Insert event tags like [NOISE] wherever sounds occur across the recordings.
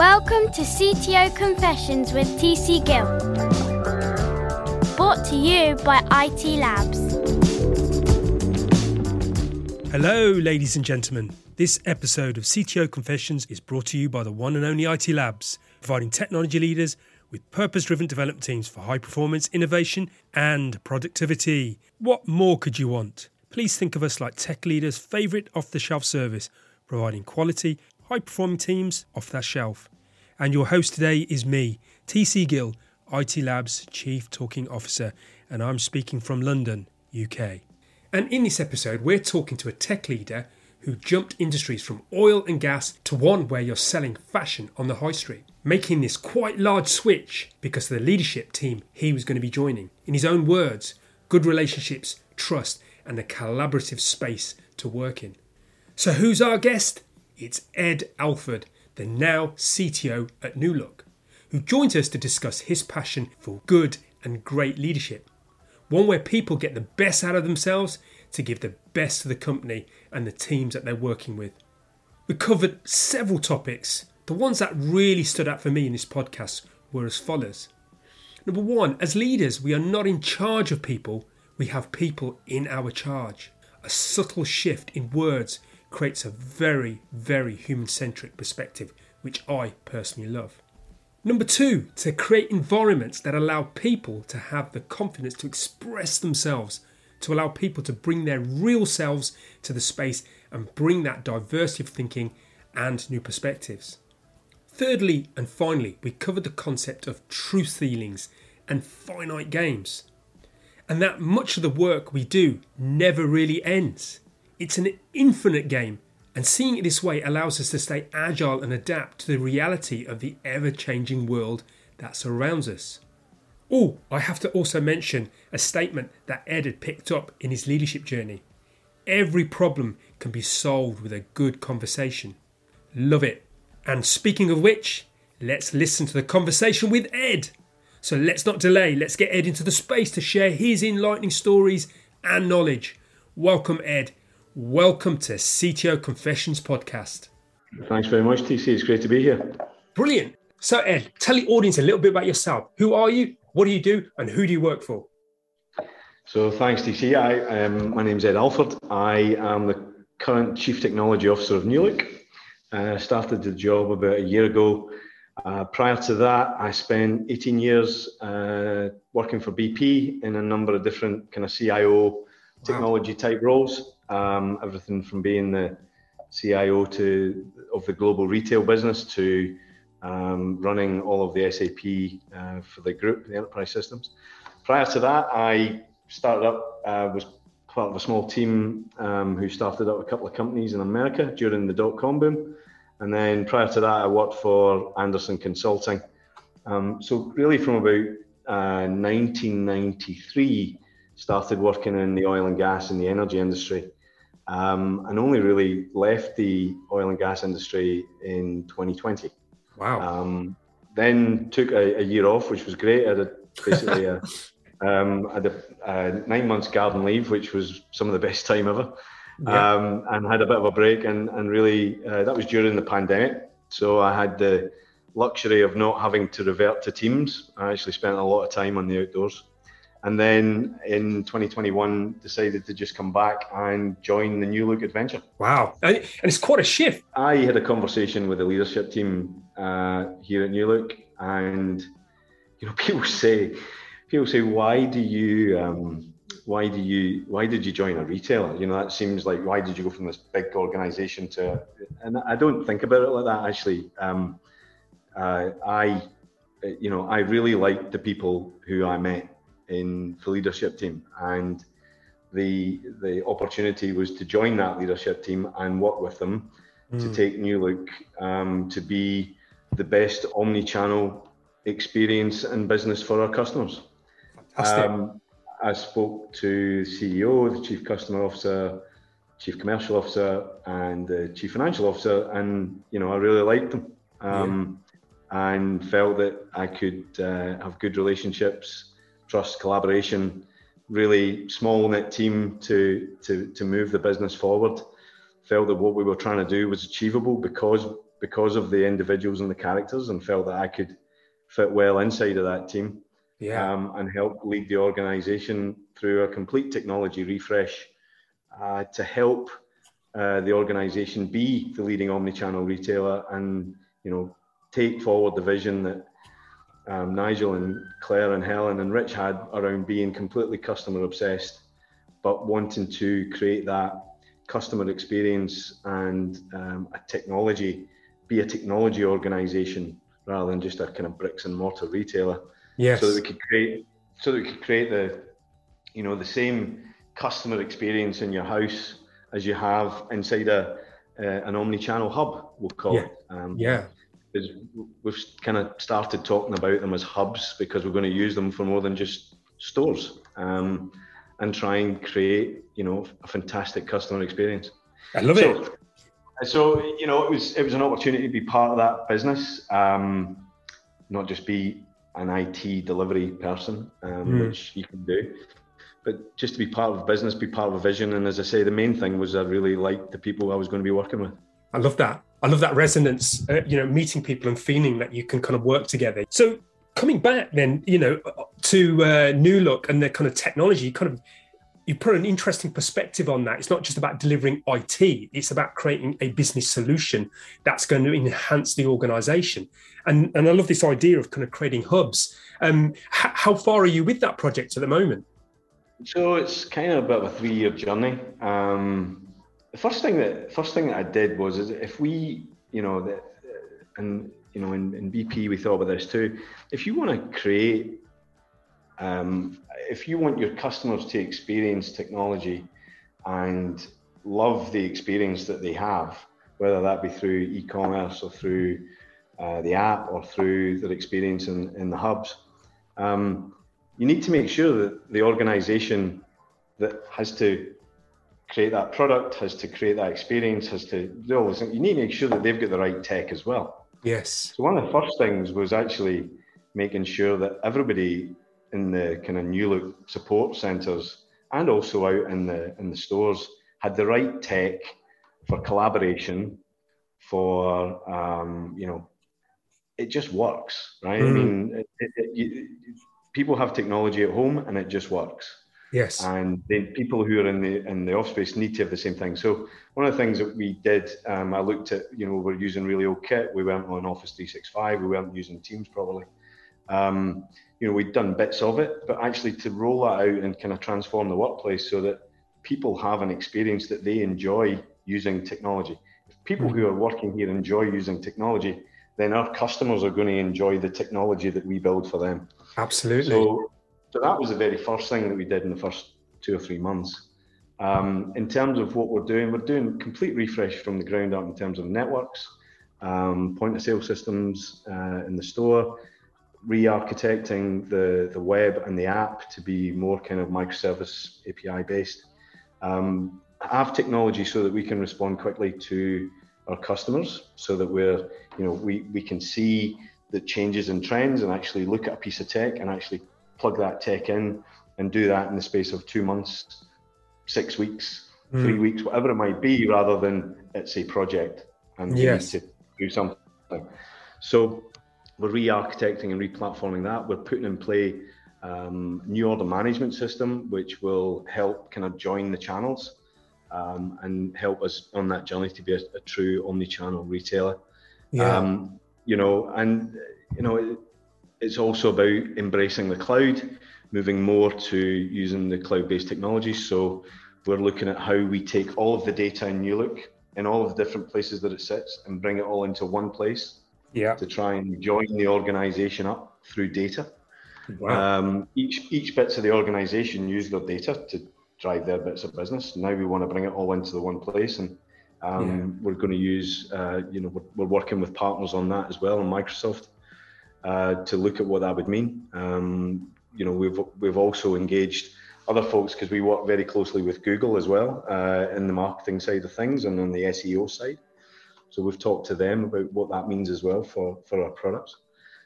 Welcome to CTO Confessions with TC Gill. Brought to you by IT Labs. Hello, ladies and gentlemen. This episode of CTO Confessions is brought to you by the one and only IT Labs, providing technology leaders with purpose driven development teams for high performance, innovation, and productivity. What more could you want? Please think of us like tech leaders' favourite off the shelf service, providing quality, high performing teams off that shelf. And your host today is me, TC Gill, IT Labs Chief Talking Officer, and I'm speaking from London, UK. And in this episode, we're talking to a tech leader who jumped industries from oil and gas to one where you're selling fashion on the high street, making this quite large switch because of the leadership team he was going to be joining. In his own words, good relationships, trust, and a collaborative space to work in. So, who's our guest? It's Ed Alford, the now CTO at New Look, who joins us to discuss his passion for good and great leadership. One where people get the best out of themselves to give the best to the company and the teams that they're working with. We covered several topics. The ones that really stood out for me in this podcast were as follows. Number one, as leaders, we are not in charge of people, we have people in our charge. A subtle shift in words creates a very, very human centric perspective, which I personally love. Number two, to create environments that allow people to have the confidence to express themselves, to allow people to bring their real selves to the space and bring that diversity of thinking and new perspectives. Thirdly and finally, we covered the concept of truth ceilings and finite games, and that much of the work we do never really ends. It's an infinite game, and seeing it this way allows us to stay agile and adapt to the reality of the ever changing world that surrounds us. Oh, I have to also mention a statement that Ed had picked up in his leadership journey. Every problem can be solved with a good conversation. Love it. And speaking of which, let's listen to the conversation with Ed. So let's not delay, let's get Ed into the space to share his enlightening stories and knowledge. Welcome, Ed. Welcome to CTO Confessions podcast. Thanks very much, TC. It's great to be here. Brilliant. So, Ed, tell the audience a little bit about yourself. Who are you? What do you do? And who do you work for? So, thanks, TC. I, um, my name's Ed Alford. I am the current Chief Technology Officer of New Look. I uh, started the job about a year ago. Uh, prior to that, I spent 18 years uh, working for BP in a number of different kind of CIO technology type roles um, everything from being the CIO to of the global retail business to um, running all of the SAP uh, for the group, the enterprise systems. Prior to that, I started up, uh, was part of a small team um, who started up a couple of companies in America during the dot com boom. And then prior to that, I worked for Andersen Consulting. Um, so, really, from about uh, 1993, started working in the oil and gas and the energy industry um, and only really left the oil and gas industry in 2020. Wow. Um, then took a, a, year off, which was great. I had basically a, [LAUGHS] um, had a, a, nine months garden leave, which was some of the best time ever. Yeah. Um, and had a bit of a break, and, and really uh, that was during the pandemic. So I had the luxury of not having to revert to teams. I actually spent a lot of time on the outdoors and then in 2021 decided to just come back and join the New Look adventure. Wow, and it's quite a shift. I had a conversation with the leadership team uh, here at New Look, and you know, [LAUGHS] people say, people say, why do you, um, why do you, why did you join a retailer? You know, that seems like why did you go from this big organisation to, and I don't think about it like that actually. Um, uh, I, you know, I really liked the people who I met in the leadership team, and the the opportunity was to join that leadership team and work with them mm. to hmm. take New Look um, to be the best omni-channel experience and business for our customers. Um, I spoke to the CEO, the Chief Customer Officer, Chief Commercial Officer, and the Chief Financial Officer, and you know I really liked them, um, yeah. and felt that I could uh, have good relationships trust, collaboration, really small knit team to, to, to move the business forward. Felt that what we were trying to do was achievable because because of the individuals and the characters, and felt that I could fit well inside of that team. Yeah. Um, and help lead the organisation through a complete technology refresh uh, to help uh, the organisation be the leading omni-channel retailer and you know take forward the vision that um, Nigel and Claire and Helen and Rich had around being completely customer obsessed, but wanting to create that customer experience and um, a technology, be a technology organisation rather than just a kind of bricks and mortar retailer. Yes. So that we could create, so that we could create the, you know, the same customer experience in your house as you have inside a uh, an omni-channel hub. We'll call yeah. it. Um, yeah. We've kind of started talking about them as hubs because we're going to use them for more than just stores um, and try and create, you know, a fantastic customer experience. I love so, it. So you know, it was it was an opportunity to be part of that business, um, not just be an IT delivery person, um, mm. which you can do, but just to be part of a business, be part of a vision. And as I say, the main thing was I really liked the people I was going to be working with. I love that. I love that resonance. Uh, you know, meeting people and feeling that you can kind of work together. So coming back then, you know, to uh, New Look and the kind of technology, kind of you put an interesting perspective on that. It's not just about delivering IT, it's about creating a business solution that's going to enhance the organization. And, and I love this idea of kind of creating hubs. Um, h- how far are you with that project at the moment? So it's kind of a bit of a three-year journey. Um, the first thing that first thing that I did was is if we, you know, and you know, in, in BP we thought about this too. If you want to create um, if you want your customers to experience technology and love the experience that they have, whether that be through e-commerce or through uh, the app or through their experience in, in the hubs, um, you need to make sure that the organization that has to create that product, has to create that experience, has to do all this, you need to make sure that they've got the right tech as well. Yes. So one of the first things was actually making sure that everybody in the kind of new look support centres and also out in the in the stores had the right tech for collaboration for um, you know it just works right mm. i mean it, it, it, you, people have technology at home and it just works yes and the people who are in the in the office space need to have the same thing so one of the things that we did um, i looked at you know we're using really old kit we weren't on office 365 we weren't using teams probably um, you know, we'd done bits of it, but actually to roll that out and kind of transform the workplace so that people have an experience that they enjoy using technology. If people who are working here enjoy using technology, then our customers are going to enjoy the technology that we build for them. Absolutely. So, so that was the very first thing that we did in the first two or three months. Um, in terms of what we're doing, we're doing complete refresh from the ground up in terms of networks, um, point of sale systems uh, in the store, re-architecting the, the web and the app to be more kind of microservice API based. Um, have technology so that we can respond quickly to our customers so that we're, you know, we, we can see the changes and trends and actually look at a piece of tech and actually plug that tech in and do that in the space of two months, six weeks, mm. three weeks, whatever it might be, rather than it's a project and yes. need to do something. So we're re-architecting and re-platforming that. We're putting in play um, new order management system, which will help kind of join the channels um, and help us on that journey to be a, a true omni-channel retailer. Yeah. Um, you know, and you know, it's also about embracing the cloud, moving more to using the cloud-based technologies. So we're looking at how we take all of the data in New Look in all of the different places that it sits and bring it all into one place yeah. to try and join the organization up through data. Wow. Um, each each bits of the organization use their data to drive their bits of business. Now we want to bring it all into the one place, and um, yeah. we're going to use, uh, you know, we're, we're, working with partners on that as well, and Microsoft uh, to look at what that would mean. Um, you know, we've we've also engaged other folks because we work very closely with Google as well uh, in the marketing side of things and on the SEO side. So we've talked to them about what that means as well for, for our products.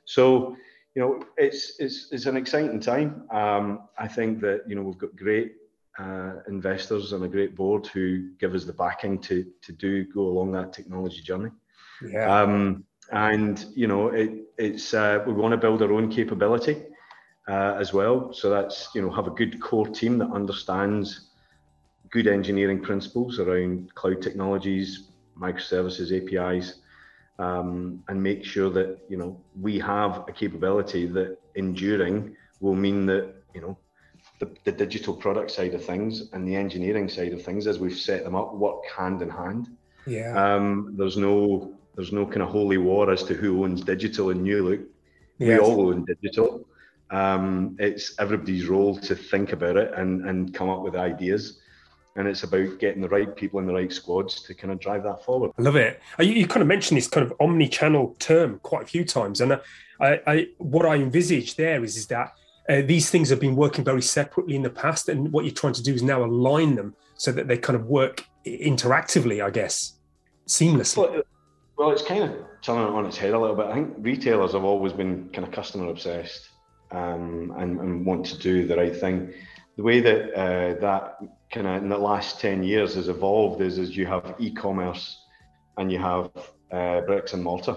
So, you know, it's, it's, it's an exciting time. Um, I think that, you know, we've got great uh, investors and a great board who give us the backing to to do go along that technology journey. Yeah. Um, and you know, it, it's uh, we want to build our own capability uh, as well. So that's you know have a good core team that understands good engineering principles around cloud technologies, microservices, APIs, um, and make sure that you know we have a capability that enduring will mean that you know the, the digital product side of things and the engineering side of things as we've set them up work hand in hand. Yeah. Um, there's no there's no kind of holy war as to who owns digital in New Look. Yes. We all own digital. Um, it's everybody's role to think about it and, and come up with ideas. And it's about getting the right people in the right squads to kind of drive that forward. I love it. You, you kind of mentioned this kind of omni-channel term quite a few times, and I, I, what I envisage there is is that uh, these things have been working very separately in the past, and what you're trying to do is now align them so that they kind of work interactively, I guess, seamlessly. Well, well, it's kind of turning it on its head a little bit. I think retailers have always been kind of customer obsessed um, and, and, want to do the right thing. The way that uh, that kind of in the last 10 years has evolved is, is you have e-commerce and you have uh, bricks and mortar.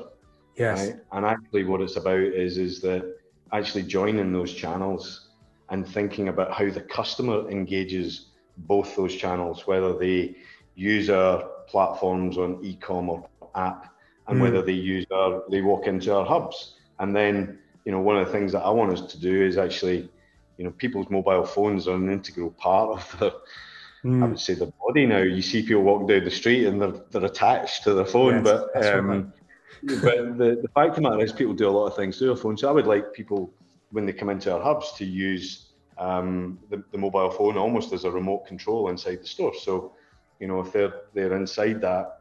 Yes. Right? And actually what it's about is, is that actually joining those channels and thinking about how the customer engages both those channels, whether they use our platforms on e-com or app and mm. whether they use our, they walk into our hubs. And then, you know, one of the things that I want us to do is actually, you know, people's mobile phones are an integral part of the, mm. I would say the body now. You see people walk down the street and they're, they're attached to their phone, yes, but, um, right. but the, the fact of the matter is people do a lot of things through their phone. So I would like people, when they come into our hubs, to use um, the, the mobile phone almost as a remote control inside the store. So, you know, if they're they're inside that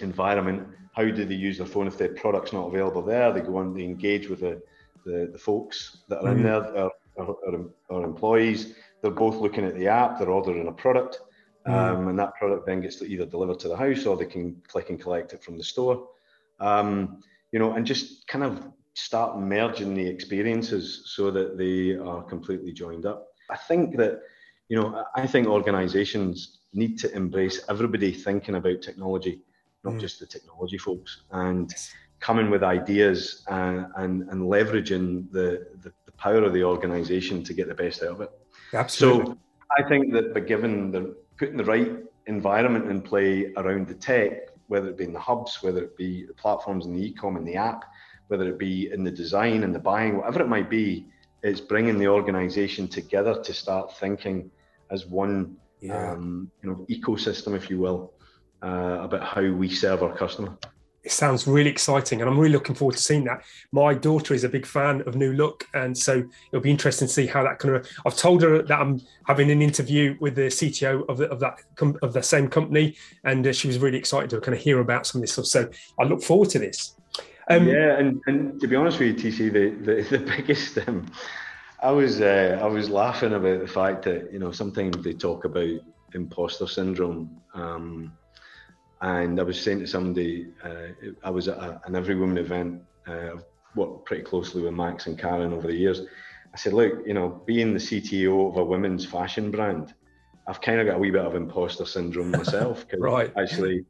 environment, how do they use their phone if their product's not available there? They go on, they engage with the, the, the folks that are mm-hmm. in there, our, our, our, employees. They're both looking at the app, they're ordering a product, mm-hmm. um, and that product then gets either delivered to the house or they can click and collect it from the store. Um, you know, and just kind of start merging the experiences so that they are completely joined up. I think that, you know, I think organizations need to embrace everybody thinking about technology not mm. just the technology folks, and coming with ideas and, and, and leveraging the, the, the, power of the organization to get the best out of it. Absolutely. So I think that by given the putting the right environment in play around the tech, whether it be in the hubs, whether it be the platforms in the e-com and the app, whether it be in the design and the buying, whatever it might be, is bringing the organization together to start thinking as one yeah. um, you know ecosystem, if you will, uh, about how we serve our customer. It sounds really exciting, and I'm really looking forward to seeing that. My daughter is a big fan of New Look, and so it'll be interesting to see how that kind of. I've told her that I'm having an interview with the CTO of, the, of that of the same company, and uh, she was really excited to kind of hear about some of this stuff. So I look forward to this. Um, yeah, and, and to be honest with you, TC, the the, [LAUGHS] the biggest. Um, I was uh, I was laughing about the fact that you know sometimes they talk about imposter syndrome. Um, and I was saying to somebody, uh, I was at a, an Everywoman event. Uh, I've worked pretty closely with Max and Karen over the years. I said, look, you know, being the CTO of a women's fashion brand, I've kind of got a wee bit of imposter syndrome myself. [LAUGHS] right. Actually,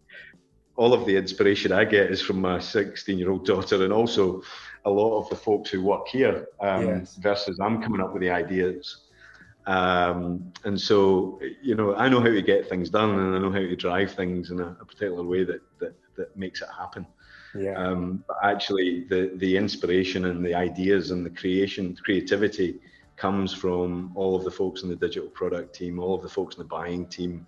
all of the inspiration I get is from my 16 year old daughter and also a lot of the folks who work here um, yes. versus I'm coming up with the ideas um, and so, you know, I know how to get things done and I know how to drive things in a, a particular way that, that, that makes it happen. Yeah. Um, but actually, the, the inspiration and the ideas and the creation, creativity comes from all of the folks in the digital product team, all of the folks in the buying team,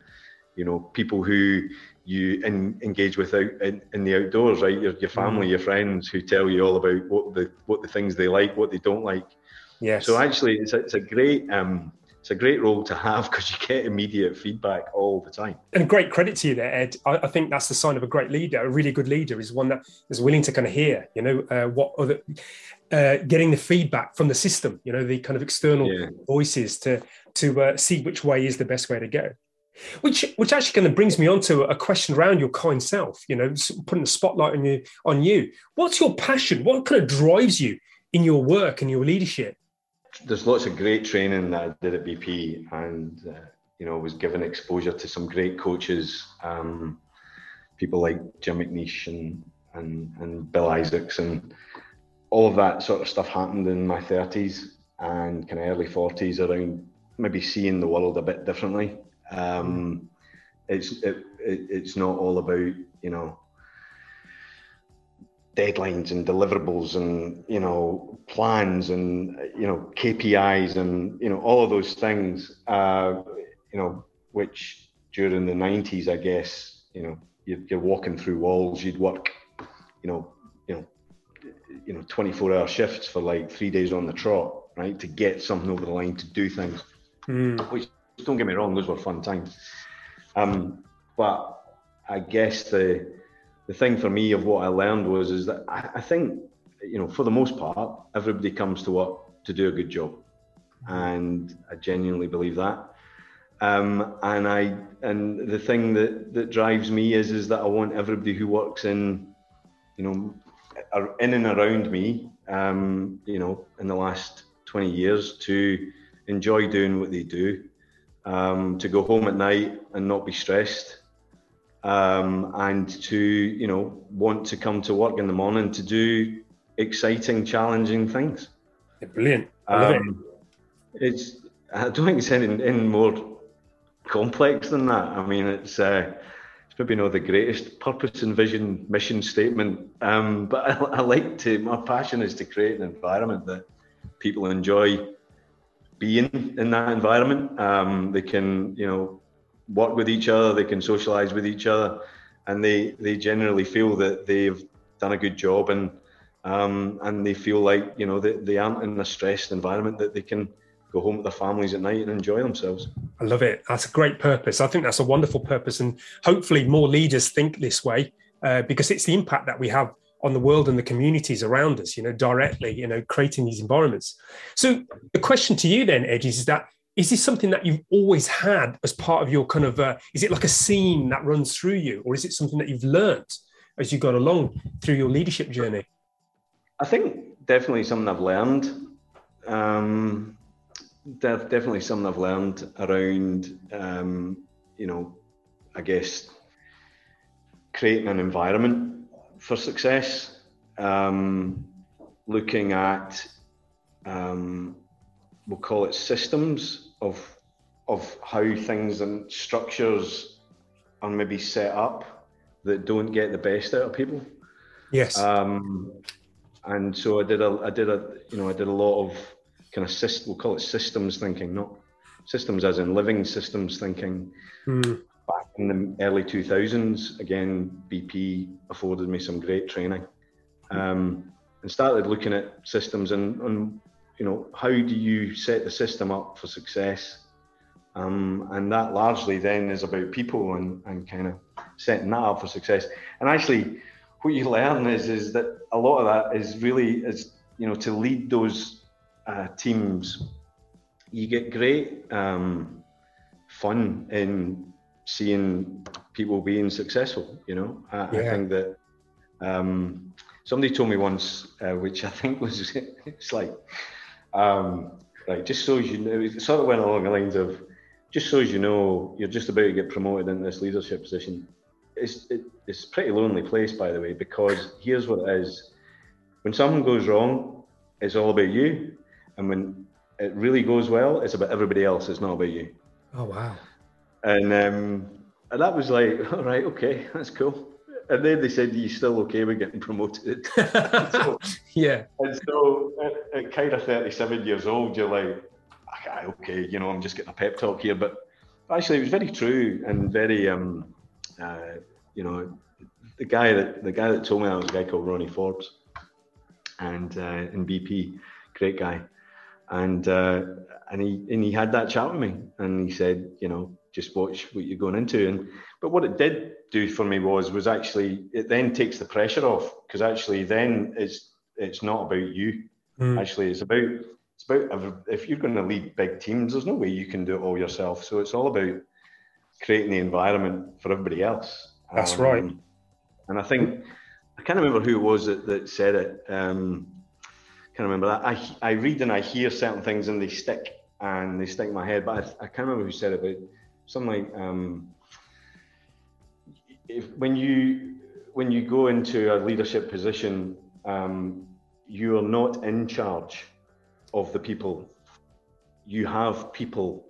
you know, people who you in, engage with out in, in, the outdoors, right? Your, your family, mm. your friends who tell you all about what the what the things they like, what they don't like. Yes. So actually, it's a, it's a great um, it's a great role to have because you get immediate feedback all the time. And great credit to you there, Ed. I, I, think that's the sign of a great leader. A really good leader is one that is willing to kind of hear, you know, uh, what other, uh, getting the feedback from the system, you know, the kind of external yeah. voices to to uh, see which way is the best way to go. Which, which actually kind of brings me on to a question around your kind self. You know, putting the spotlight on you. On you, what's your passion? What kind of drives you in your work and your leadership? There's lots of great training that I did at BP, and uh, you know, was given exposure to some great coaches, um, people like Jim McNeish and, and, and Bill Isaacs and all of that sort of stuff happened in my 30s and kind of early 40s around maybe seeing the world a bit differently. Um, it's it, it, it's not all about you know deadlines and deliverables and you know plans and you know KPIs and you know all of those things. Uh, you know, which during the 90s, I guess, you know, you're, you're walking through walls, you'd work, you know, you know, you know, 24 hour shifts for like three days on the trot, right, to get something over the line, to do things. Mm. Which, don't get me wrong, those were fun times. Um, but I guess the the thing for me of what I learned was is that I, I think, you know, for the most part, everybody comes to work to do a good job, and I genuinely believe that. Um, and I and the thing that that drives me is is that I want everybody who works in, you know, in and around me, um, you know, in the last 20 years to enjoy doing what they do, um, to go home at night and not be stressed, um, and to you know want to come to work in the morning to do exciting, challenging things. brilliant. Um, it. It's I don't think it's any, any more complex than that. I mean, it's uh, it's maybe not the greatest purpose and vision mission statement, um, but I, I, like to. My passion is to create an environment that people enjoy being in that environment. Um, they can, you know, work with each other. They can socialize with each other, and they they generally feel that they've done a good job and. Um, and they feel like you know they, they aren't in a stressed environment that they can go home with their families at night and enjoy themselves. I love it. That's a great purpose. I think that's a wonderful purpose, and hopefully more leaders think this way uh, because it's the impact that we have on the world and the communities around us. You know, directly. You know, creating these environments. So the question to you then, Ed, is that is this something that you've always had as part of your kind of uh, is it like a scene that runs through you or is it something that you've learnt as you got along through your leadership journey? I think definitely something i've learned. Um, def- definitely something I've learned around, um, you know, I guess creating an environment for success, um, looking at, um, we'll call it systems of of how things and structures are maybe set up that don't get the best out of people. Yes. Um, and so I did a I did a you know I did a lot of kind of system, we'll call it systems thinking, not systems as in living systems thinking. Mm. Back in the early 2000s, again, BP afforded me some great training um, and started looking at systems and, and, you know, how do you set the system up for success? Um, and that largely then is about people and, and kind of setting that up for success. And actually, what you learn is is that a lot of that is really is you know to lead those uh, teams, you get great um, fun in seeing people being successful. You know, I, yeah. I think that um, somebody told me once, uh, which I think was [LAUGHS] it's like, um, like just so you know, it sort of went along the lines of, just so as you know, you're just about to get promoted into this leadership position. It's it, it's a pretty lonely place, by the way, because here's what it is: when something goes wrong, it's all about you. And when it really goes well, it's about everybody else. It's not about you. Oh wow! And um, and that was like, [LAUGHS] all right, okay, [LAUGHS] that's cool. And then they said, "You still okay with getting promoted?" so, [LAUGHS] [LAUGHS] yeah. And so, at, at, kind of thirty-seven years old, you're like, okay, okay, you know, I'm just getting a pep talk here. But actually, it was very true and very, um, uh, you know, the guy that the guy that told me that was a guy called Ronnie Forbes, and uh, in BP, great guy and uh, and he and he had that chat with me, and he said, you know, just watch what you're going into. And but what it did do for me was was actually it then takes the pressure off because actually then it's it's not about you. Mm. Actually, it's about it's about if you're going to lead big teams, there's no way you can do it all yourself. So it's all about creating the environment for everybody else. That's um, right. And I think I can't remember who it was that, that said it. Um, can't remember that. I, I read and I hear certain things and they stick and they stick in my head, but I, I can't remember who said it, but something like um, if when you when you go into a leadership position, um, you are not in charge of the people. You have people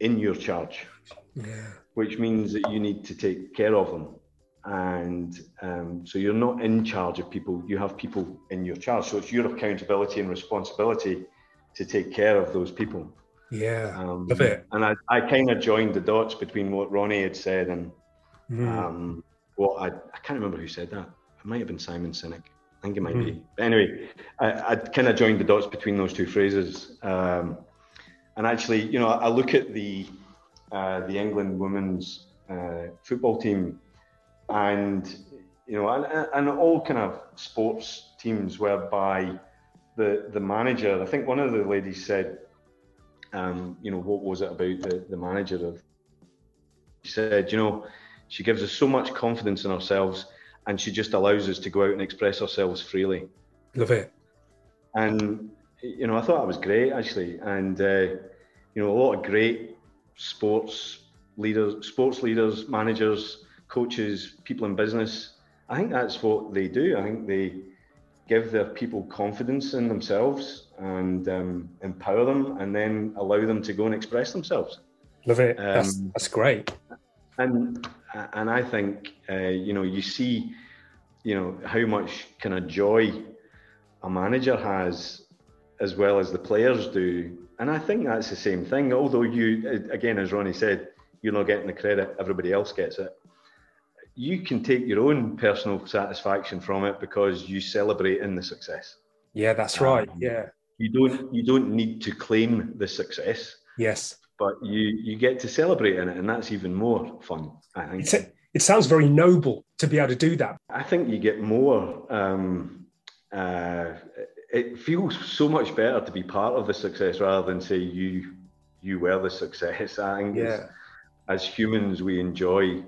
in your charge, yeah. which means that you need to take care of them. And um, so you're not in charge of people, you have people in your charge. So it's your accountability and responsibility to take care of those people. Yeah, Um, love it. and I, I kind of joined the dots between what Ronnie had said and Mm. um, what I, I can't remember who said that. It might have been Simon Sinek. I think it might Mhm. be. But anyway, I, I kind of joined the dots between those two phrases. Um, and actually, you know, I look at the uh, the England women's uh, football team, and you know, and, and all kind of sports teams whereby the the manager. I think one of the ladies said, um, you know, what was it about the the manager of? She said, you know, she gives us so much confidence in ourselves, and she just allows us to go out and express ourselves freely Love it. and you know I thought that was great actually, and uh, you know a lot of great sports leaders, sports leaders, managers, coaches, people in business. I think that's what they do. I think they give their people confidence in themselves and um, empower them, and then allow them to go and express themselves. Love it. that's Um, that's great. and and I think uh, you know you see you know how much kind of joy a manager has as well as the players do and I think that's the same thing although you again as Ronnie said you're not getting the credit everybody else gets it you can take your own personal satisfaction from it because you celebrate in the success Yeah, that's right. um, Yeah. You don't you don't need to claim the success Yes. but you you get to celebrate in it and that's even more fun I think It's a, it sounds very noble to be able to do that. I think you get more. Um, uh, it feels so much better to be part of the success rather than say you you were the success. I think Yeah. as humans we enjoy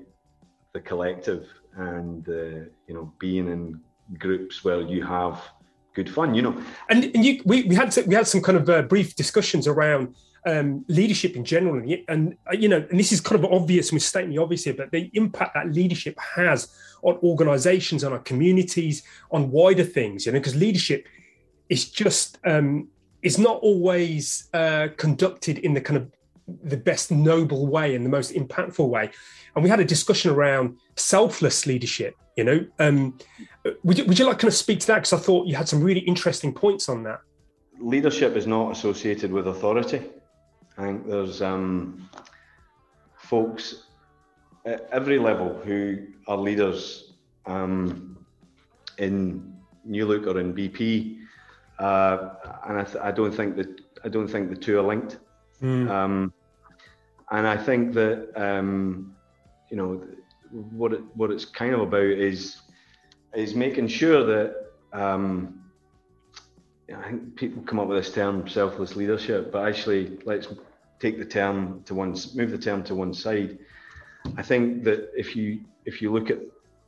the collective and uh, you know being in groups where you have good fun. You know, And, and you, we, we had we had some kind of uh, brief discussions around um, leadership in general, and, and uh, you know, and this is kind of obvious. We're stating the obvious here, but the impact that leadership has on organisations, on our communities, on wider things. You know, because leadership is just um, is not always uh, conducted in the kind of the best noble way and the most impactful way. And we had a discussion around selfless leadership. You know, um, would you, would you like to kind of speak to that? Because I thought you had some really interesting points on that. leadership is not associated with authority. I think there's um, folks at every level who are leaders um, in New Look or in BP, uh, and I, th- I don't think that I don't think the two are linked. Um, and I think that um, you know what it, what it's kind of about is is making sure that um, I think people come up with this term selfless leadership, but actually let's take the term to one move the term to one side. I think that if you if you look at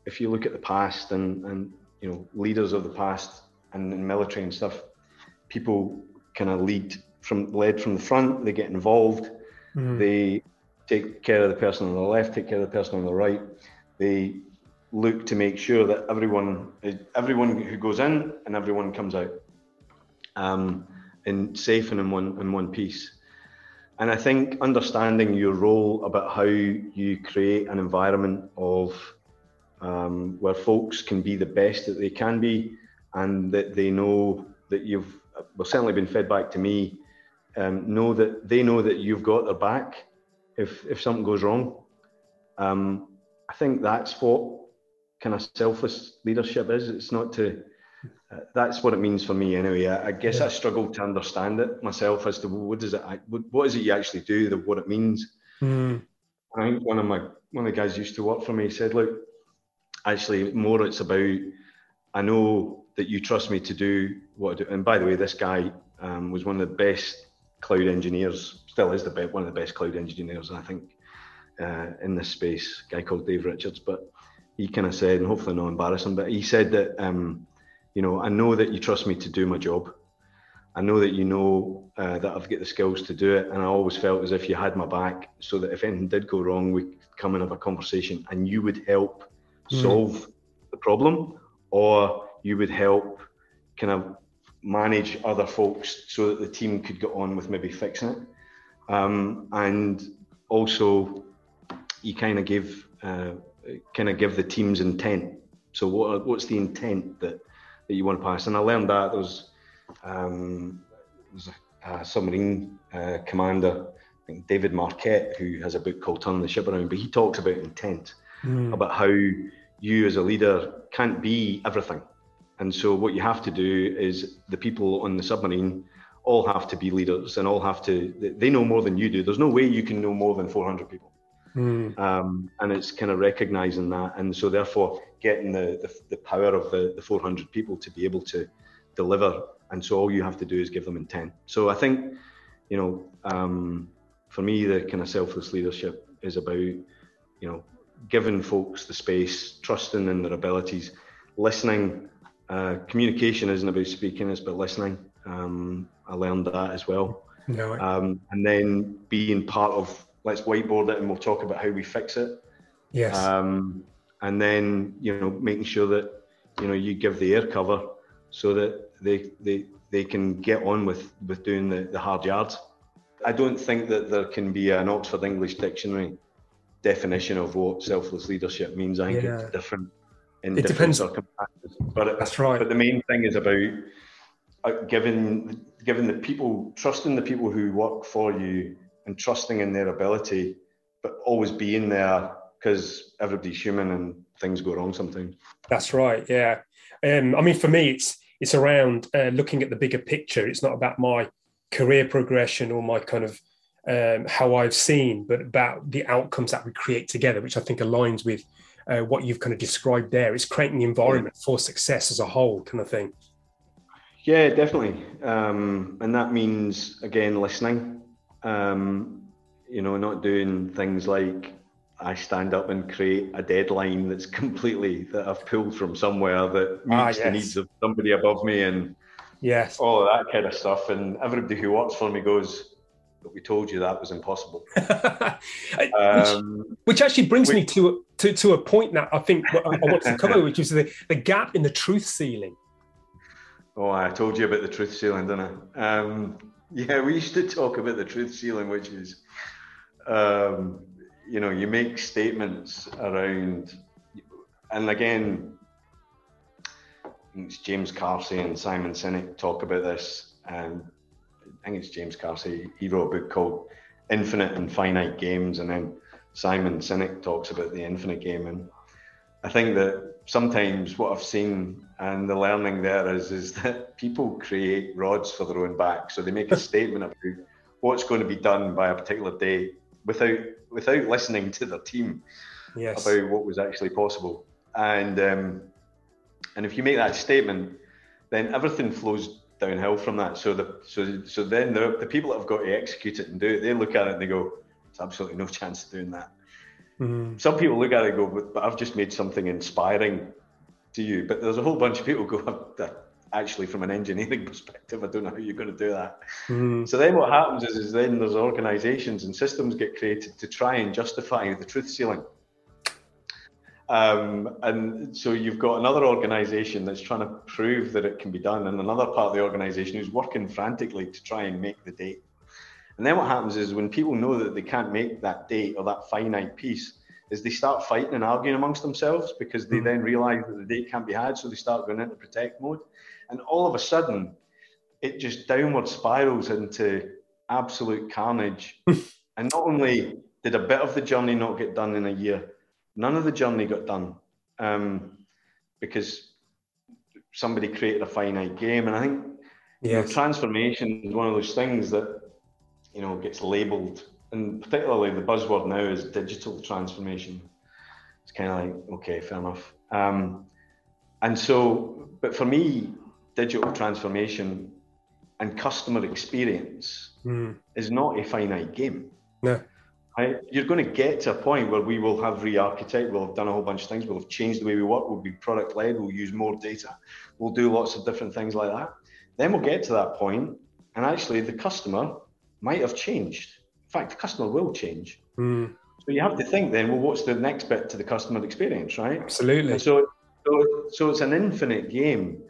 if you look at the past and and you know leaders of the past and in military and stuff, people kind of lead from led from the front. They get involved. They take care of the person on the left, take care of the person on the right. They look to make sure that everyone everyone who goes in and everyone comes out um, in safe and in one in one piece. And I think understanding your role about how you create an environment of um, where folks can be the best that they can be, and that they know that you've well certainly been fed back to me. Um, know that they know that you've got their back if if something goes wrong. Um, I think that's what kind of selfless leadership is. It's not to. Uh, that's what it means for me anyway. I, I guess I struggled to understand it myself as to what does it, what, what is it you actually do, the, what it means. Mm. I think one of my one of the guys used to work for me said, "Look, actually, more it's about I know that you trust me to do what I do." And by the way, this guy um, was one of the best cloud engineers, still is the best, one of the best cloud engineers, I think, uh, in this space. A guy called Dave Richards, but he kind of said, and hopefully not embarrass him, but he said that, um, you know, I know that you trust me to do my job. I know that you know uh, that I've got the skills to do it, and I always felt as if you had my back, so that if anything did go wrong, we could come and have a conversation, and you would help mm. solve the problem, or you would help kind of manage other folks so that the team could get on with maybe fixing it. Um, and also, you kind of give uh, kind of give the team's intent. So what what's the intent that that you want to pass? And I learned that there was um, there was a, a submarine uh, commander, I think David Marquet, who has a book called Turning the Ship Around, but he talks about intent, mm. about how you as a leader can't be everything. And so what you have to do is the people on the submarine all have to be leaders and all have to, they know more than you do. There's no way you can know more than 400 people. Mm. Um, and it's kind of recognizing that. And so therefore getting the, the, the power of the, the 400 people to be able to deliver. And so all you have to do is give them intent. So I think, you know, um, for me, the kind of selfless leadership is about, you know, giving folks the space, trusting in their abilities, listening. Uh, communication isn't about speaking; it's about listening. Um, I learned that as well. No. Um, and then being part of let's whiteboard it and we'll talk about how we fix it. Yes. Um, and then you know making sure that you know you give the air cover so that they they they can get on with with doing the, the hard yards. I don't think that there can be an Oxford English dictionary definition of what selfless leadership means. I think yeah. it's different in it different depends. circumstances. But that's right. But the main thing is about uh, giving giving the people trusting the people who work for you and trusting in their ability, but always being there because everybody's human and things go wrong sometimes. That's right. Yeah. Um, I mean, for me, it's it's around uh, looking at the bigger picture. It's not about my career progression or my kind of um, how I've seen, but about the outcomes that we create together, which I think aligns with uh, what you've kind of described there. It's creating the environment for success as a whole, kind of thing. Yeah, definitely. Um, and that means, again, listening. Um, you know, not doing things like I stand up and create a deadline that's [LAUGHS] completely that I've pulled from somewhere that ah, meets ah, yes. the needs of somebody above me and yes, all of that kind of stuff. And everybody who works for me goes, but we told you that was impossible. [LAUGHS] um, which, which, actually brings which, me to, to to a point that I think I want to cover, which is the, the gap in the truth ceiling. Oh, I told you about the truth ceiling, didn't I? Um, yeah, we used to talk about the truth ceiling, which is, um, you know, you make statements around, and again, it's James Carsey and Simon Sinek talk about this. and. I think it's James Carsey. He wrote a book called Infinite and Finite Games, and then Simon Sinek talks about the infinite game. And I think that sometimes what I've seen and the learning there is is [LAUGHS] that people create rods for their own back. So they make a [LAUGHS] statement about what's going to be done by a particular day without without listening to their team yes. about what was actually possible. And um, and if you make that statement, then everything flows downhill from that. So the so so then the, the people that have got to execute it and do it, they look at it and they go, "There's absolutely no [LAUGHS] chance of doing that." Mm-hmm. Some people look at it and go, but, but, I've just made something inspiring to you." But there's a whole bunch of people go, "Actually, from an engineering [LAUGHS] perspective, I don't know how you're going to do that." Mm-hmm. So then what happens is, is then there's organisations and systems get created to try and justify the truth ceiling. Um, and so you've got another organization that's trying to prove that it can be done, and another part of the organization who's working frantically to try and make the date. And then what happens is when people know that they can't make that date or that finite piece, is they start fighting and arguing amongst themselves because they mm. then realize that the date can't be had, so they start going into protect mode. And all of a sudden, it just downward spirals into absolute carnage. [LAUGHS] and not only did a bit of the journey not get done in a year, None of the journey got done um, because somebody created a finite game. And I think yes. you know, transformation is one of those things that you know gets labelled, and particularly the buzzword now is digital transformation. It's kind of like okay, fair enough. Um, and so, but for me, digital transformation and customer experience mm. is not a finite game. No. Right? You're going to get to a point where we will have re-architect, we'll have done a whole bunch of things, we'll have changed the way we work, we'll be product led, we'll use more data, we'll do lots of different things like that. then we'll get to that point, and actually the customer might have changed. In fact, the customer will change. Mm. So you have to think then, well, what's the next bit to the customer experience, right? Absolutely. And so, so, so it's an infinite game,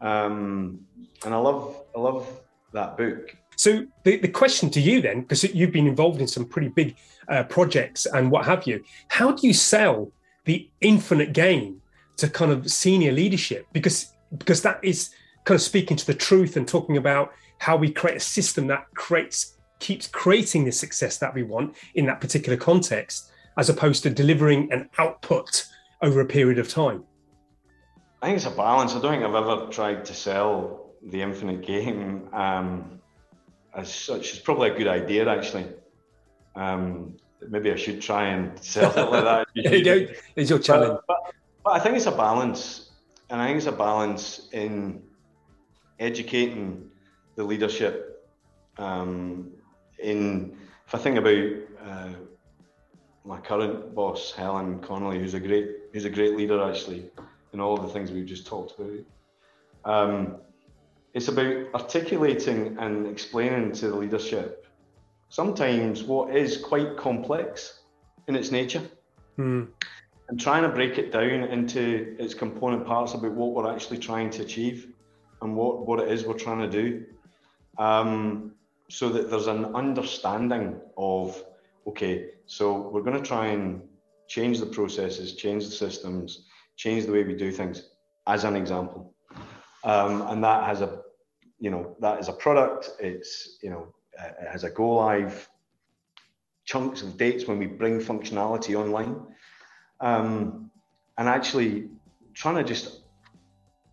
um, and I love, I love that book. So the, the question to you then, because you've been involved in some pretty big uh, projects and what have you, how do you sell the infinite game to kind of senior leadership? Because because that is kind of speaking to the truth and talking about how we create a system that creates keeps creating the success that we want in that particular context, as opposed to delivering an output over a period of time. I think it's a balance. I don't think I've ever tried to sell the infinite game um, as such. It's probably a good idea, actually. Um, maybe I should try and sell it like that. [LAUGHS] it's your challenge. But, but, but I think it's a balance, and I think it's a balance in educating the leadership. Um, in if I think about uh, my current boss, Helen Connolly, who's a great who's a great leader actually, in all the things we've just talked about. Um, it's about articulating and explaining to the leadership sometimes what is quite complex in its nature mm. and trying to break it down into its component parts about what we're actually trying to achieve and what, what it is we're trying to do. Um, so that there's an understanding of, okay, so we're going to try and change the processes, change the systems, change the way we do things, as an example. Um, and that has a, you know, that is a product. It's, you know, it has a go live chunks of dates when we bring functionality online. Um, and actually trying to just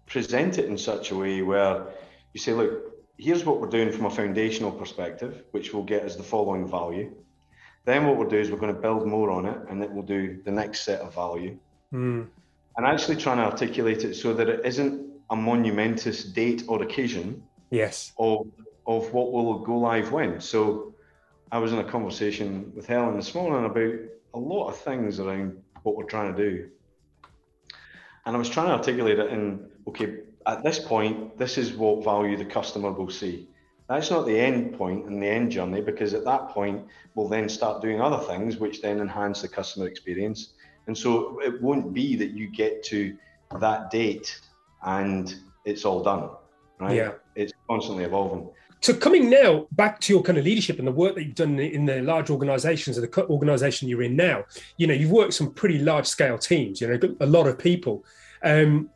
present it in such a way where you say, look, here's what we're doing from a foundational perspective, which will get us the following value. Then what we'll do is we're going to build more on it, and it will do the next set of value. Mm. And actually trying to articulate it so that it isn't a monumentous date or occasion. Yes. Of of what will go live when. So I was in a conversation with Helen this morning about a lot of things around what we're trying to do. And I was trying to articulate it in okay, at this point, this is what value the customer will see. That's not the end point and the end journey because at that point, we'll then start doing other things which then enhance the customer experience. And so it won't be that you get to that date and it's all done, right? Yeah. It's constantly evolving. So coming now back to your kind of leadership and the work that you've done in the large organisations and the organisation you're in now, you know, you've worked some pretty large scale teams, you know, a lot of people. Um,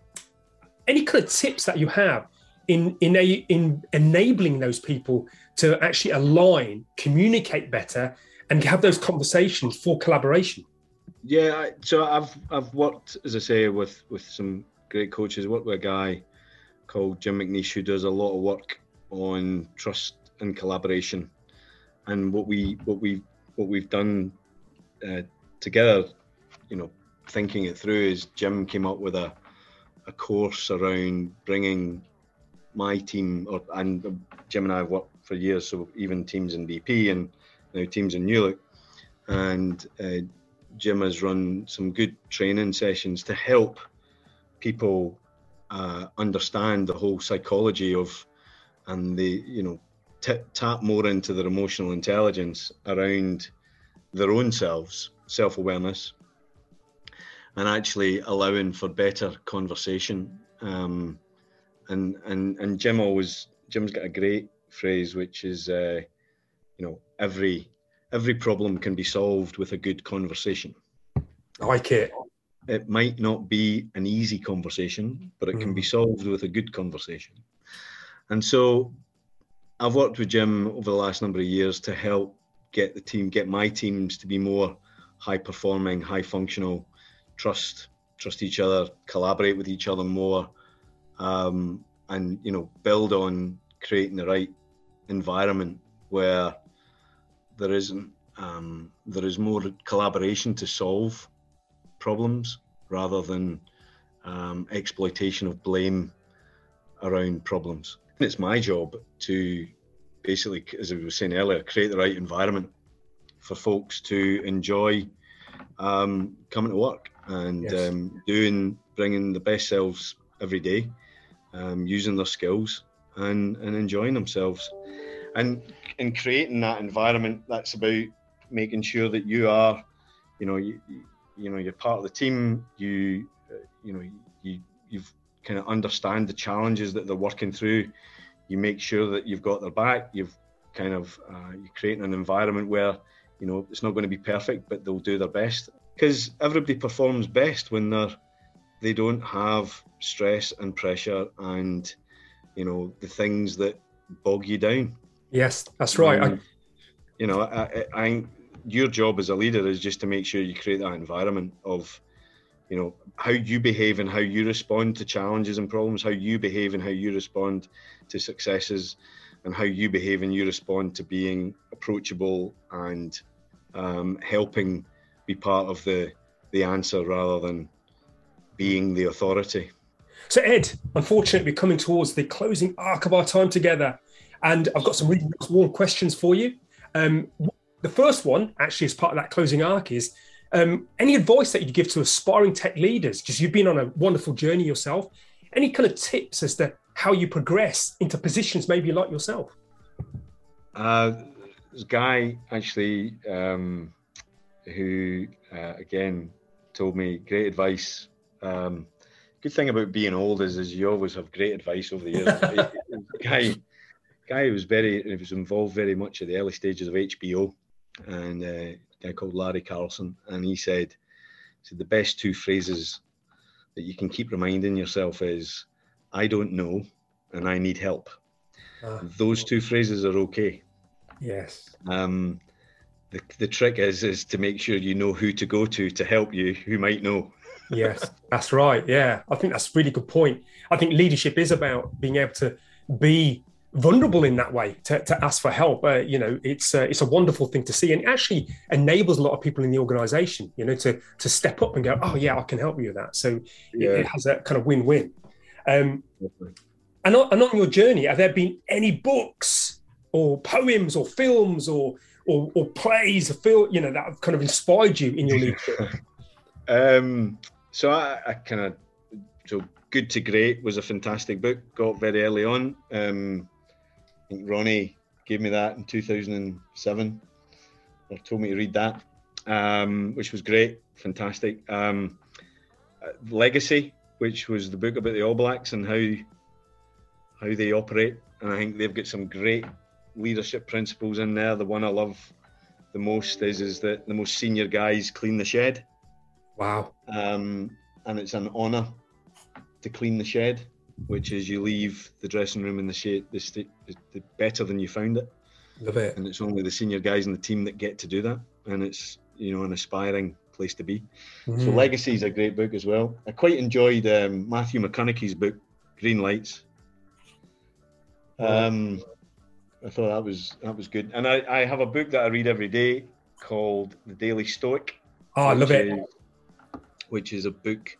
any kind of tips that you have in in a, in enabling those people to actually align, communicate better, and have those conversations for collaboration? Yeah, so I've I've worked, as I say, with with some great coaches. Worked with a guy called Jim McNeish who does a lot of work on trust and collaboration. And what we what we what we've done uh, together, you know, thinking it through is Jim came up with a a course around bringing my team, or and Jim and I have worked for years, so even teams in BP and now teams in New Look, and uh, Jim has run some good training sessions to help people uh, understand the whole psychology of and the you know t- tap more into their emotional intelligence around their own selves, self awareness, and actually allowing for better conversation. Um, and and and Jim always Jim's got a great phrase which is uh, you know every every problem can be solved with a good conversation. I like it. It might not be an easy conversation, but it can be mm. solved with a good conversation. And so I've worked with Jim over the last number of years to help get the team, get my teams to be more high performing, high functional, trust trust each other, collaborate with each other more, um, and you know build on creating the right environment where there isn't um, there is more collaboration to solve problems rather than um, exploitation of blame around problems. It's my job to basically, as I was saying earlier, create the right environment for folks to enjoy um, coming to work and yes. um, doing bringing the best selves every day, um, using their skills and and enjoying themselves, and and creating that environment. That's about making sure that you are, you know, you, you know, you're part of the team. You uh, you know you you've kind of understand the challenges that they're working through. You make sure that you've got their back. You've kind of uh, you're creating an environment where you know it's not going to be perfect, but they'll do their best because everybody performs best when they're they don't have stress and pressure and you know the things that bog you down. Yes, that's right. Um, I, you know, I, I, I, your job as a leader is just to make sure you create that environment of, you know, how you behave and how you respond to challenges and problems, how you behave and how you respond to successes, and how you behave and you respond to being approachable and um, helping be part of the the answer rather than being the authority. So, Ed, unfortunately, we're coming towards the closing arc of our time together, and I've got some really warm questions for you. Um, the first one, actually, as part of that closing arc, is um, any advice that you'd give to aspiring tech leaders? Because you've been on a wonderful journey yourself. Any kind of tips as to how you progress into positions maybe like yourself? Uh, this guy actually um, who, uh, again, told me great advice. Um, good thing about being old is, is you always have great advice over the years. [LAUGHS] guy, guy was very, he was involved very much at the early stages of HBO, and uh, a guy called Larry Carlson, and he said, said the best two phrases that you can keep reminding yourself is, "I don't know," and "I need help." Uh, Those two phrases are okay. Yes. Um, the, the trick is is to make sure you know who to go to to help you who might know. Yes that's right yeah. I think that's a really good point. I think leadership is about being able to be vulnerable in that way to, to ask for help. Uh, you know it's uh, it's a wonderful thing to see and it actually enables a lot of people in the organization you know to to step up and go oh yeah i can help you with that. So yeah. it, it, has a kind of win-win. Um, and, on, and on your journey have there been any books or poems or films or or, or plays, feel you know that have kind of inspired you in your [LAUGHS] leadership? um, so I, I kind of so Good to Great was a fantastic book. Got very early on. Um, I think Ronnie gave me that in 2007, or told me to read that, um, which was great, fantastic. Um, uh, Legacy, which was the book about the All Blacks and how how they operate, and I think they've got some great leadership principles in there. The one I love the most is is that the most senior guys clean the shed. Wow. Um, and it's an honour to clean the shed, which is you leave the dressing room in the shade the, st- the better than you found it. Love it. And it's only the senior guys in the team that get to do that, and it's you know an aspiring place to be. Mm. So Legacy is a great book as well. I quite enjoyed um, Matthew McConaughey's book Green Lights. Um, I thought that was that was good. And I, I have a book that I read every day called The Daily Stoic. Oh, I love it. Is, which is a book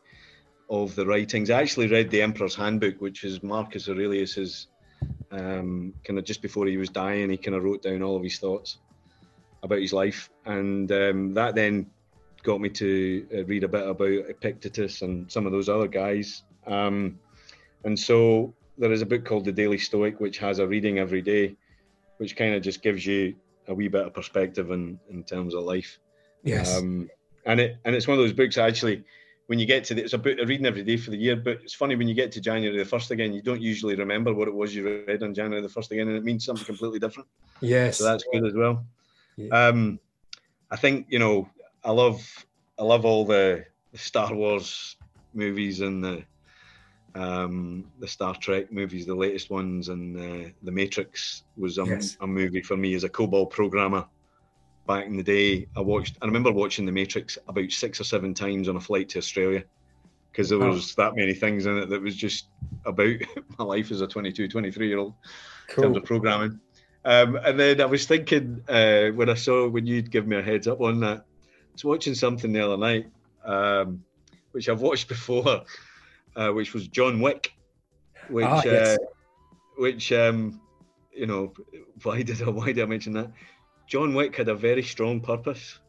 of the writings. I actually read The Emperor's Handbook, which is Marcus Aurelius's um, kind of just before he was dying, he kind of wrote down all of his thoughts about his life, and um, that then got me to uh, read a bit about Epictetus and some of those other guys. Um, and so there is a book called The Daily Stoic, which has a reading every day, which kind of just gives you a wee bit of perspective in, in terms of life. Yes. Um, and it and it's one of those books actually when you get to the, it's a book I reading every day for the year, but it's funny when you get to January the first again, you don't usually remember what it was you read on January the first again, and it means something completely different. Yes. So that's good as well. Yeah. Um, I think you know I love I love all the, the Star Wars movies and the um, the Star Trek movies, the latest ones, and uh, the Matrix was a, yes. a, movie for me as a COBOL programmer back in the day. I watched. I remember watching the Matrix about six or seven times on a flight to Australia because there was oh. that many things in it that was just about [LAUGHS] my life as a 22, 23 year old cool. in terms of programming. Um, and then I was thinking uh, when I saw when you'd give me a heads up on that, I was watching something the other night, um, which I've watched [LAUGHS] before uh, which was John Wick, which ah, yes. uh, which um, you know [LAUGHS] why did I why did I mention that? John Wick had a very strong purpose.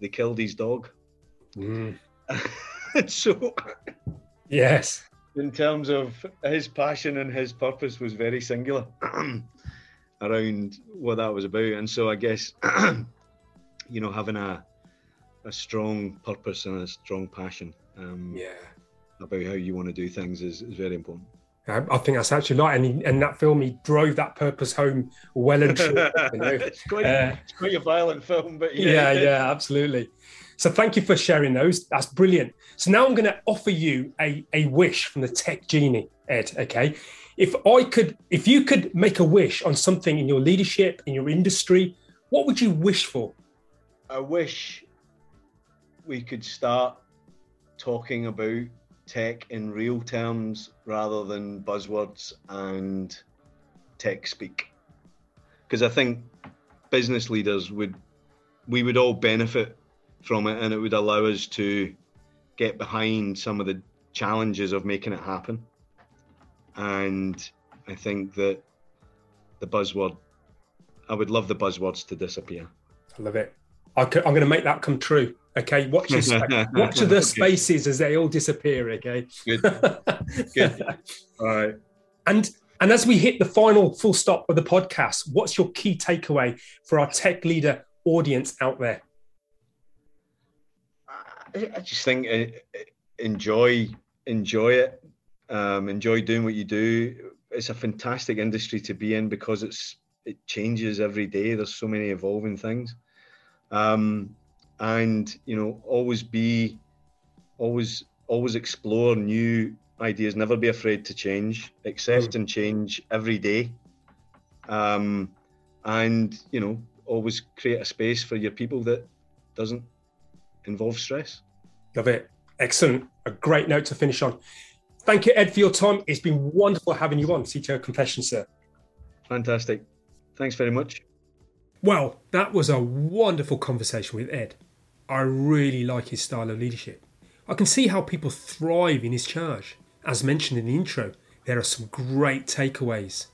They killed his dog. Mm. [LAUGHS] so yes, in terms of his passion and his purpose was very singular [CLEARS THROAT] around what that was about. And so I guess, [CLEARS THROAT] you know, having a a strong purpose and a strong passion um, Yeah. About how you want to do things is, is very important. I I think that's actually right. And he, in that film, he drove that purpose home well and true. you know. [LAUGHS] it's, quite, Uh, it's quite a violent film, but yeah, yeah, yeah, absolutely. So thank you for sharing those. That's brilliant. So now I'm going to offer you a, a wish from the tech genie, Ed. Okay. If I could, if you could make a wish on something in your leadership, in your industry, what would you wish for? I wish we could start talking about tech in real terms rather than buzzwords and tech speak. Because I think business leaders would, we would all benefit from it and it would allow us to get behind some of the challenges of making it happen. And I think that the buzzword, I would love the buzzwords to disappear. I love it. I could, I'm going to make that come true. Okay. Watch this. [LAUGHS] watch the spaces as they all disappear. Okay. Good. [LAUGHS] Good. All right. And and as we hit the final full stop of the podcast, what's your key takeaway for our tech leader audience out there? I, I just think uh, enjoy enjoy it. Um, enjoy doing what you do. It's a fantastic industry to be in because it's it changes every day. There's so many evolving things, um, and you know, always be, always always explore new ideas. Never be afraid to change. Accept and change every day, um, and you know, always create a space for your people that doesn't involve stress. Love it. Excellent. A great note to finish on. Thank you, Ed, for your time. It's been wonderful having you on CTO Confessions, sir. Fantastic. Thanks very much. Well, that was a wonderful conversation with Ed. I really like his style of leadership. I can see how people thrive in his charge. As mentioned in the intro, there are some great takeaways.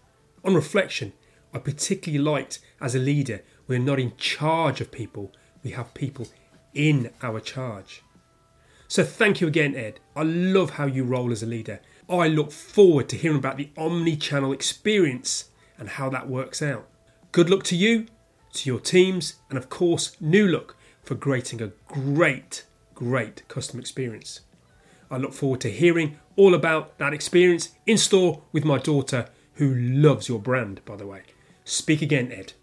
On reflection, I particularly liked as a leader, we're not in charge of people, we have people in our charge. So thank you again, Ed. I love how you roll as a leader. I look forward to hearing about the omni channel experience and how that works out. Good luck to you, to your teams, and of course, New Look for creating a great, great customer experience. I look forward to hearing all about that experience in store with my daughter, who loves your brand, by the way. Speak again, Ed.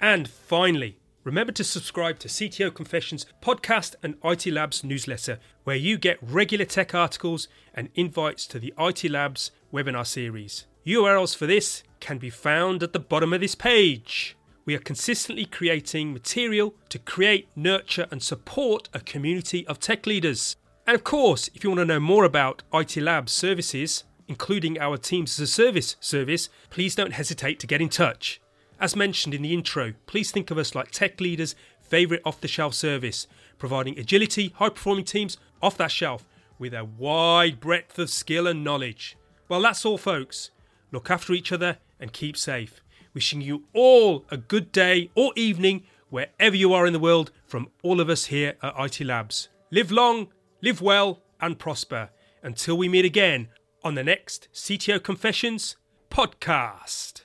And finally, remember to subscribe to CTO Confessions podcast and IT Labs newsletter, where you get regular tech articles and invites to the IT Labs webinar series. URLs for this can be found at the bottom of this page. We are consistently creating material to create, nurture, and support a community of tech leaders. And of course, if you want to know more about IT Labs services, including our Teams as a Service service, please don't hesitate to get in touch. As mentioned in the intro, please think of us like tech leaders' favourite off the shelf service, providing agility, high performing teams off that shelf with a wide breadth of skill and knowledge. Well, that's all, folks. Look after each other and keep safe. Wishing you all a good day or evening wherever you are in the world from all of us here at IT Labs. Live long, live well, and prosper. Until we meet again on the next CTO Confessions podcast.